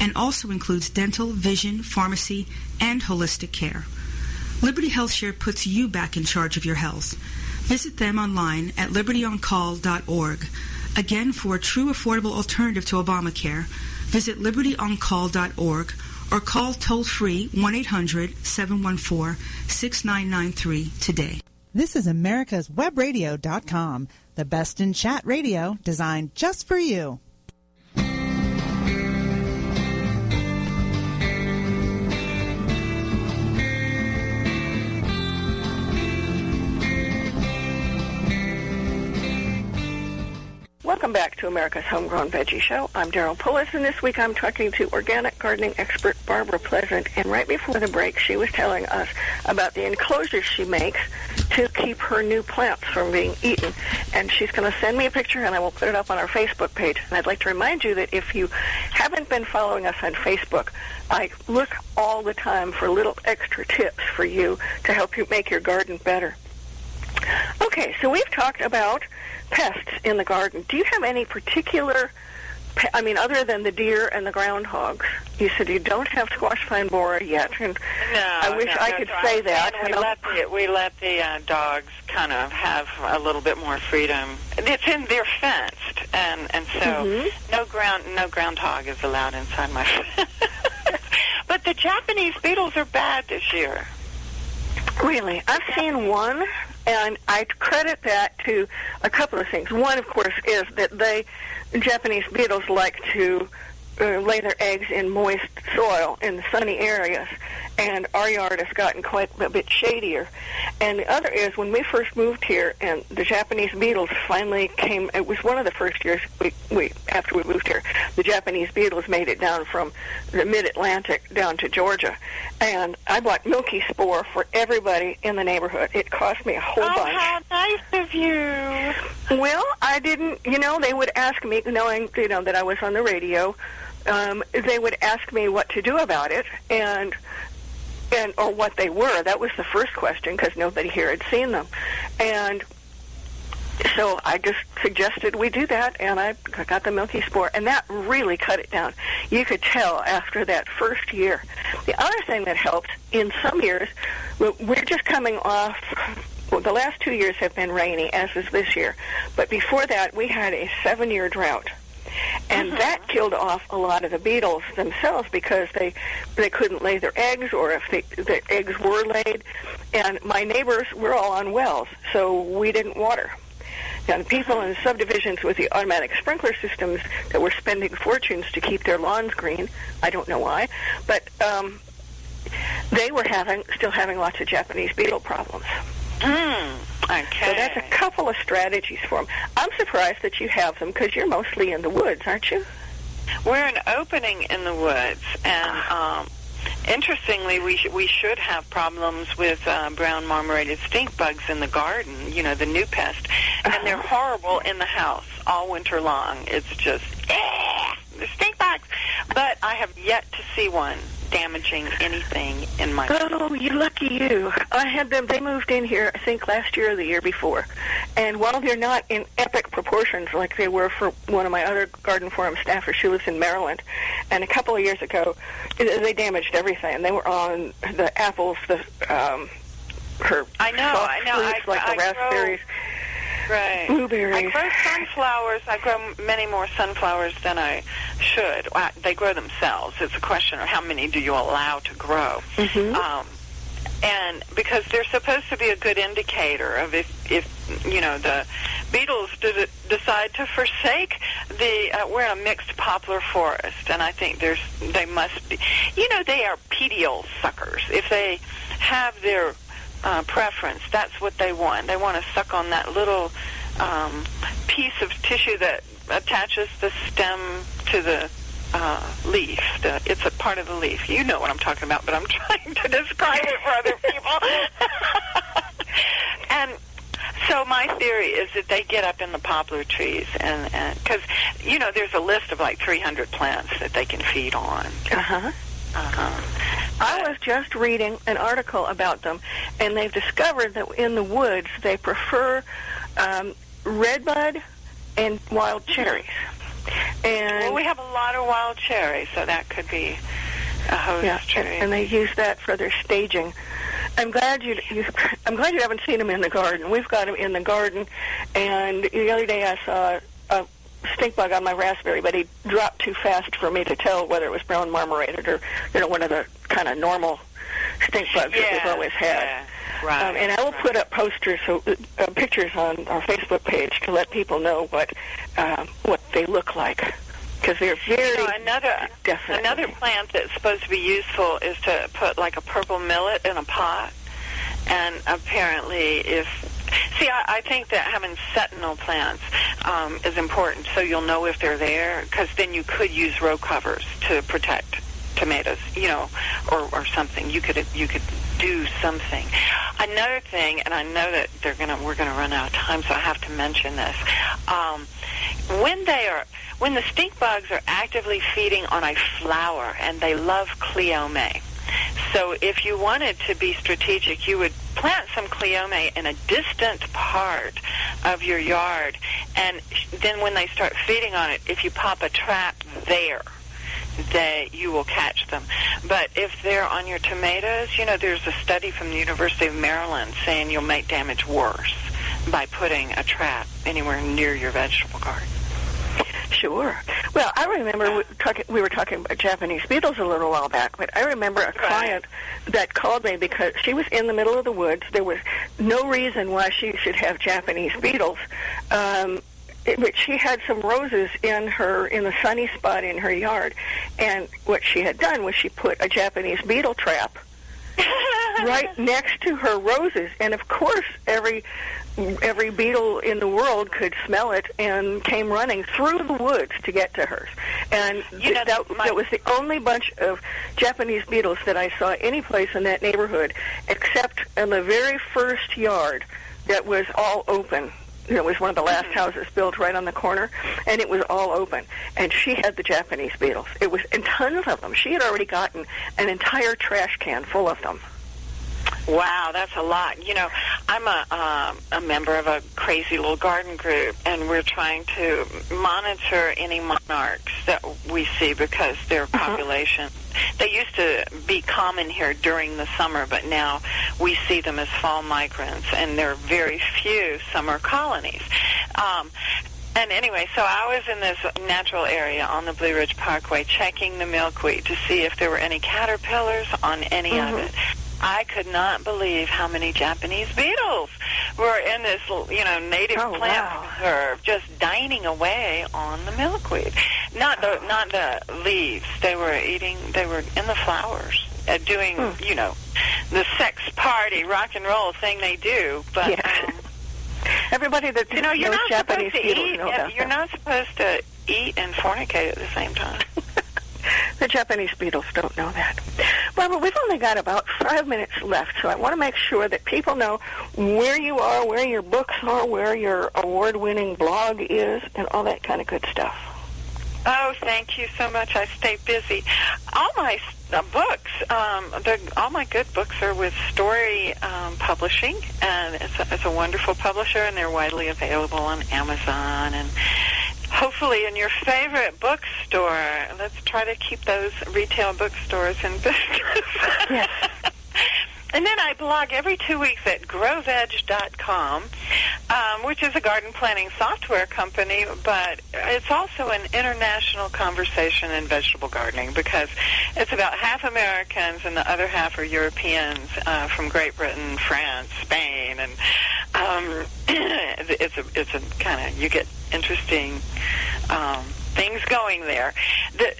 and also includes dental, vision, pharmacy, and holistic care. Liberty HealthShare puts you back in charge of your health. Visit them online at libertyoncall.org. Again, for a true affordable alternative to Obamacare, visit libertyoncall.org or call toll free 1 800 714 6993 today. This is America's Webradio.com, the best in chat radio designed just for you. Welcome back to America's Homegrown Veggie Show. I'm Daryl Pullis, and this week I'm talking to organic gardening expert Barbara Pleasant. And right before the break, she was telling us about the enclosures she makes to keep her new plants from being eaten. And she's going to send me a picture, and I will put it up on our Facebook page. And I'd like to remind you that if you haven't been following us on Facebook, I look all the time for little extra tips for you to help you make your garden better. Okay, so we've talked about pests in the garden. Do you have any particular I mean, other than the deer and the groundhogs, you said you don't have squash vine borer yet, and no, I wish no, I no, could so say that. And we let the we let the uh, dogs kind of have a little bit more freedom. It's in they're fenced, and and so Mhm. no ground no groundhog is allowed inside my. but the Japanese beetles are bad this year. Really, I've seen one, and I credit that to a couple of things. One, of course, is that they Japanese beetles like to uh, lay their eggs in moist soil in sunny areas, and our yard has gotten quite a bit shadier. And the other is when we first moved here, and the Japanese beetles finally came. It was one of the first years we, we after we moved here. The Japanese beetles made it down from the Mid-Atlantic down to Georgia, and I bought milky spore for everybody in the neighborhood. It cost me a whole oh, bunch. how nice of you! Well, I didn't. You know, they would ask me, knowing you know that I was on the radio. Um, they would ask me what to do about it, and and or what they were. That was the first question because nobody here had seen them, and so I just suggested we do that, and I got the milky spore, and that really cut it down. You could tell after that first year. The other thing that helped in some years, we- we're just coming off. Well, the last two years have been rainy, as is this year, but before that we had a seven-year drought. And that killed off a lot of the beetles themselves because they they couldn't lay their eggs, or if they, the eggs were laid. And my neighbors were all on wells, so we didn't water. Now, the people in the subdivisions with the automatic sprinkler systems that were spending fortunes to keep their lawns green, I don't know why, but um, they were having still having lots of Japanese beetle problems. Mm, okay. So that's a couple of strategies for them. I'm surprised that you have them because you're mostly in the woods, aren't you? We're an opening in the woods, and um, interestingly, we sh- we should have problems with uh, brown marmorated stink bugs in the garden. You know, the new pest, and they're horrible in the house all winter long. It's just eh, the stink bugs. But I have yet to see one damaging anything in my. Oh, you lucky you. I had them, they moved in here, I think, last year or the year before. And while they're not in epic proportions like they were for one of my other garden forum staffers, she lives in Maryland, and a couple of years ago, they damaged everything. They were on the apples, the, um, her I know, I know. fruits I- like the I grow- Right. blueberries. I grow sunflowers. I grow many more sunflowers than I should. They grow themselves. It's a question of how many do you allow to grow. Mhm. Um, and because they're supposed to be a good indicator of if, if you know, the beetles d- decide to forsake the, uh, we're in a mixed poplar forest, and I think there's, they must be, you know, they are petiole suckers. If they have their uh, preference. That's what they want. They want to suck on that little um, piece of tissue that attaches the stem to the uh, leaf. The, it's a part of the leaf. You know what I'm talking about, but I'm trying to describe it for other people. and so my theory is that they get up in the poplar trees, and because you know there's a list of like 300 plants that they can feed on. Uh-huh. Uh-huh. I was just reading an article about them, and they've discovered that in the woods they prefer um, redbud and wild cherries. And Well, we have a lot of wild cherry, so that could be a host yeah, tree. and, and they use that for their staging. I'm glad you, you. I'm glad you haven't seen them in the garden. We've got them in the garden, and the other day I saw stink bug on my raspberry, but he dropped too fast for me to tell whether it was brown marmorated or you know one of the kind of normal stink bugs that we've always had. Yeah, right. Um, and I will right. put up posters, so uh, pictures on our Facebook page to let people know what um, what they look like because they're very You know, another definitely. another plant that's supposed to be useful is to put like a purple millet in a pot, and apparently if see, I, I think that having sentinel plants um, is important, so you'll know if they're there, because then you could use row covers to protect tomatoes, you know, or, or something. You could you could do something. Another thing, and I know that they're gonna we're gonna run out of time, so I have to mention this. Um, when they are when the stink bugs are actively feeding on a flower, and they love cleome. So if you wanted to be strategic, you would plant some cleome in a distant part of your yard, and then when they start feeding on it, if you pop a trap there, they you will catch them. But if they're on your tomatoes, you know, there's a study from the University of Maryland saying you'll make damage worse by putting a trap anywhere near your vegetable garden. Sure. Well, I remember we, talking, we were talking about Japanese beetles a little while back, but I remember a client that called me because she was in the middle of the woods. There was no reason why she should have Japanese beetles. Um, it, but she had some roses in her in the sunny spot in her yard, and what she had done was she put a Japanese beetle trap right next to her roses, and of course every every beetle in the world could smell it and came running through the woods to get to hers. And You know, that, my- that was the only bunch of Japanese beetles that I saw any place in that neighborhood, except in the very first yard that was all open. It was one of the last mm-hmm. houses built right on the corner, and it was all open. And she had the Japanese beetles. It was and tons of them. She had already gotten an entire trash can full of them. Wow, that's a lot. You know, I'm a um, a member of a crazy little garden group, and we're trying to monitor any monarchs that we see because their population. They used to be common here during the summer, but now we see them as fall migrants, and there are very few summer colonies. Um, and anyway, so I was in this natural area on the Blue Ridge Parkway checking the milkweed to see if there were any caterpillars on any of it. I could not believe how many Japanese beetles were in this, you know, native Oh, plant wow. preserve, just dining away on the milkweed. Not the not the leaves. They were eating. They were in the flowers, uh, doing, Hmm. you know, the sex party, rock and roll thing they do. But Yes. um, Everybody that you know, you're not Japanese supposed to eat. You're that. not supposed to eat and fornicate at the same time. The Japanese beetles don't know that. Barbara, we've only got about five minutes left, so I want to make sure that people know where you are, where your books are, where your award-winning blog is, and all that kind of good stuff. Oh, thank you so much. I stay busy. All my uh, books, um, all my good books are with Storey um, Publishing, and it's a, it's a wonderful publisher, and they're widely available on Amazon and hopefully in your favorite bookstore. Let's try to keep those retail bookstores in business. Yes. And then I blog every two weeks at growveg.com, um, which is a garden planning software company, but it's also an international conversation in vegetable gardening because it's about half Americans and the other half are Europeans uh, from Great Britain, France, Spain, and um, it's a it's a kind of you get interesting um, things going there. The,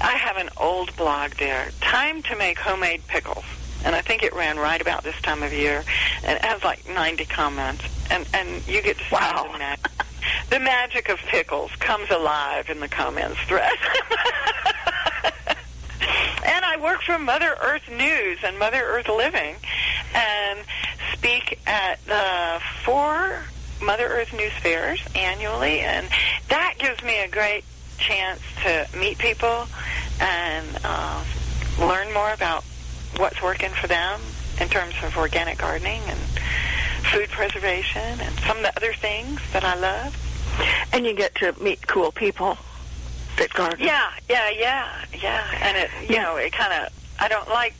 I have an old blog there, Time to Make Homemade Pickles. And I think it ran right about this time of year. And it has like 90 comments. And, and you get to see Wow. the, mag- the magic of pickles comes alive in the comments thread. and I work for Mother Earth News and Mother Earth Living and speak at the four Mother Earth News fairs annually. And that gives me a great chance to meet people and uh, learn more about what's working for them in terms of organic gardening and food preservation and some of the other things that I love. And you get to meet cool people that garden. Yeah, yeah, yeah, yeah. And it, you Yeah. know, it kind of, I don't like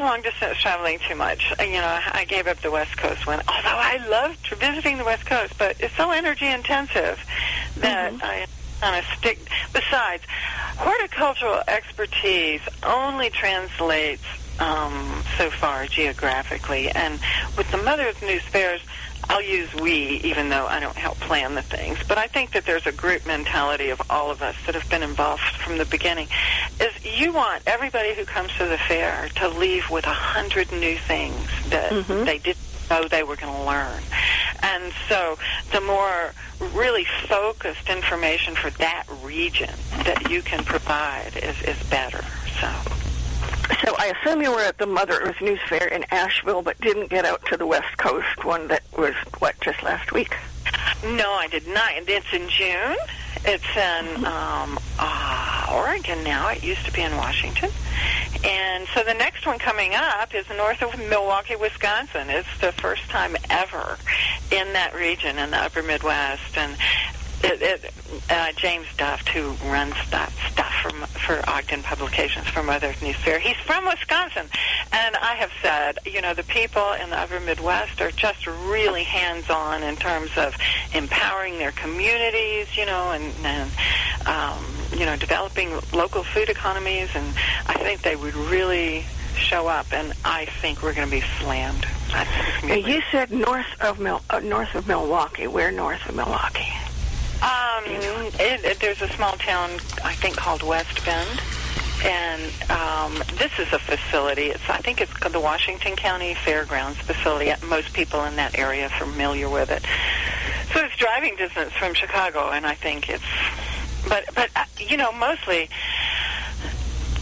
long distance traveling too much. Uh, You know, I I gave up the West Coast one, although I loved visiting the West Coast, but it's so energy intensive that I kind of stick. Besides, horticultural expertise only translates um, so far geographically, and with the Mother Earth News Fairs, I'll use we, even though I don't help plan the things. But I think that there's a group mentality of all of us that have been involved from the beginning. Is you want everybody who comes to the fair to leave with a hundred new things that Mhm. they didn't know they were going to learn. And so the more really focused information for that region that you can provide is, is better. So. So I assume you were at the Mother Earth News Fair in Asheville, but didn't get out to the West Coast one that was what just last week. No, I did not. It's in June. It's in um, uh, Oregon now. It used to be in Washington. And so the next one coming up is north of Milwaukee, Wisconsin. It's the first time ever in that region in the upper Midwest. And it, it, uh, James Duff, who runs that stuff from, for Ogden Publications for Mother News Fair, he's from Wisconsin. And I have said, you know, the people in the upper Midwest are just really hands-on in terms of empowering their communities, you know, and, and um, you know, developing local food economies. And I think they would really show up, and I think we're going to be slammed. You said north of Mil- uh, north of Milwaukee. Where north of Milwaukee? Um, it, it, there's a small town I think called West Bend, and um, this is a facility. It's I think it's the Washington County Fairgrounds facility. Most people in that area are familiar with it. So it's driving distance from Chicago, and I think it's. But but uh, you know mostly.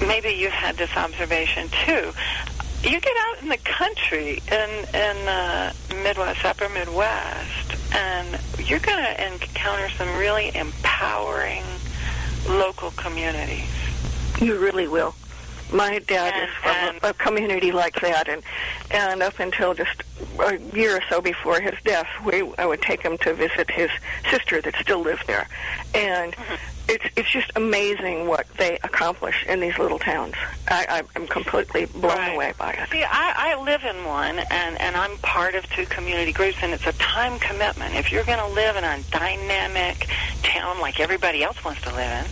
Maybe you've had this observation too you get out in the country in in the Midwest, Upper Midwest, and you're going to encounter some really empowering local communities. You really will. My dad and, is from a, a community like that, and and up until just a year or so before his death, we I would take him to visit his sister that still lived there, and. Mm-hmm it's it's just amazing what they accomplish in these little towns. I, I'm completely blown right. away by it. See, I, I live in one, and and I'm part of two community groups, and it's a time commitment. If you're going to live in a dynamic town like everybody else wants to live in,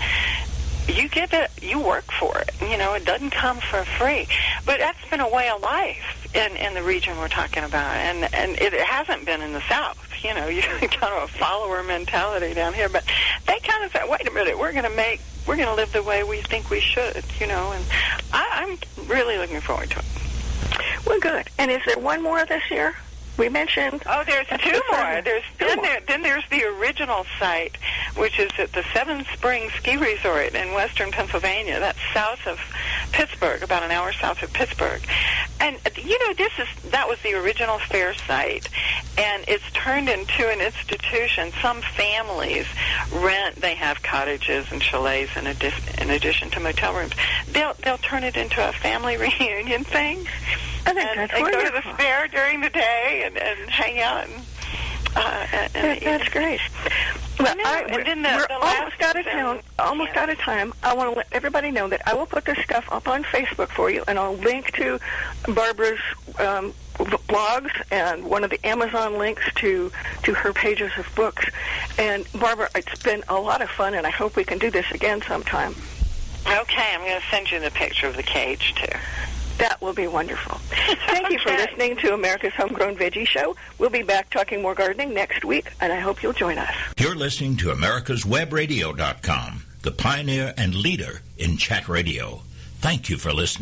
you give it, you work for it. You know, it doesn't come for free. But that's been a way of life in in the region we're talking about, and and it hasn't been in the South you know, you kind of a follower mentality down here. But they kind of said, wait a minute, we're going to make, we're going to live the way we think we should, you know. And I, I'm really looking forward to it. Well, good. And is there one more this year? We mentioned. Oh, there's two more. There's then, there, then there's the original site, which is at the Seven Springs Ski Resort in western Pennsylvania. That's south of Pittsburgh, about an hour south of Pittsburgh. And you know, this is that was the original fair site, and it's turned into an institution. Some families rent; they have cottages and chalets in, addi- in addition to motel rooms. They'll they'll turn it into a family reunion thing. I and, that's and go to the fair during the day and, and hang out. And, uh, and, that, that's great. Well, I, and then the, we're the almost out of town, almost yeah. out of time. I want to let everybody know that I will put this stuff up on Facebook for you, and I'll link to Barbara's um, blogs and one of the Amazon links to to her pages of books. And Barbara, it's been a lot of fun, and I hope we can do this again sometime. Okay, I'm going to send you the picture of the cage too. That will be wonderful. Thank you for listening to America's Homegrown Veggie Show. We'll be back talking more gardening next week, and I hope you'll join us. You're listening to America'sWebRadio.com, the pioneer and leader in chat radio. Thank you for listening.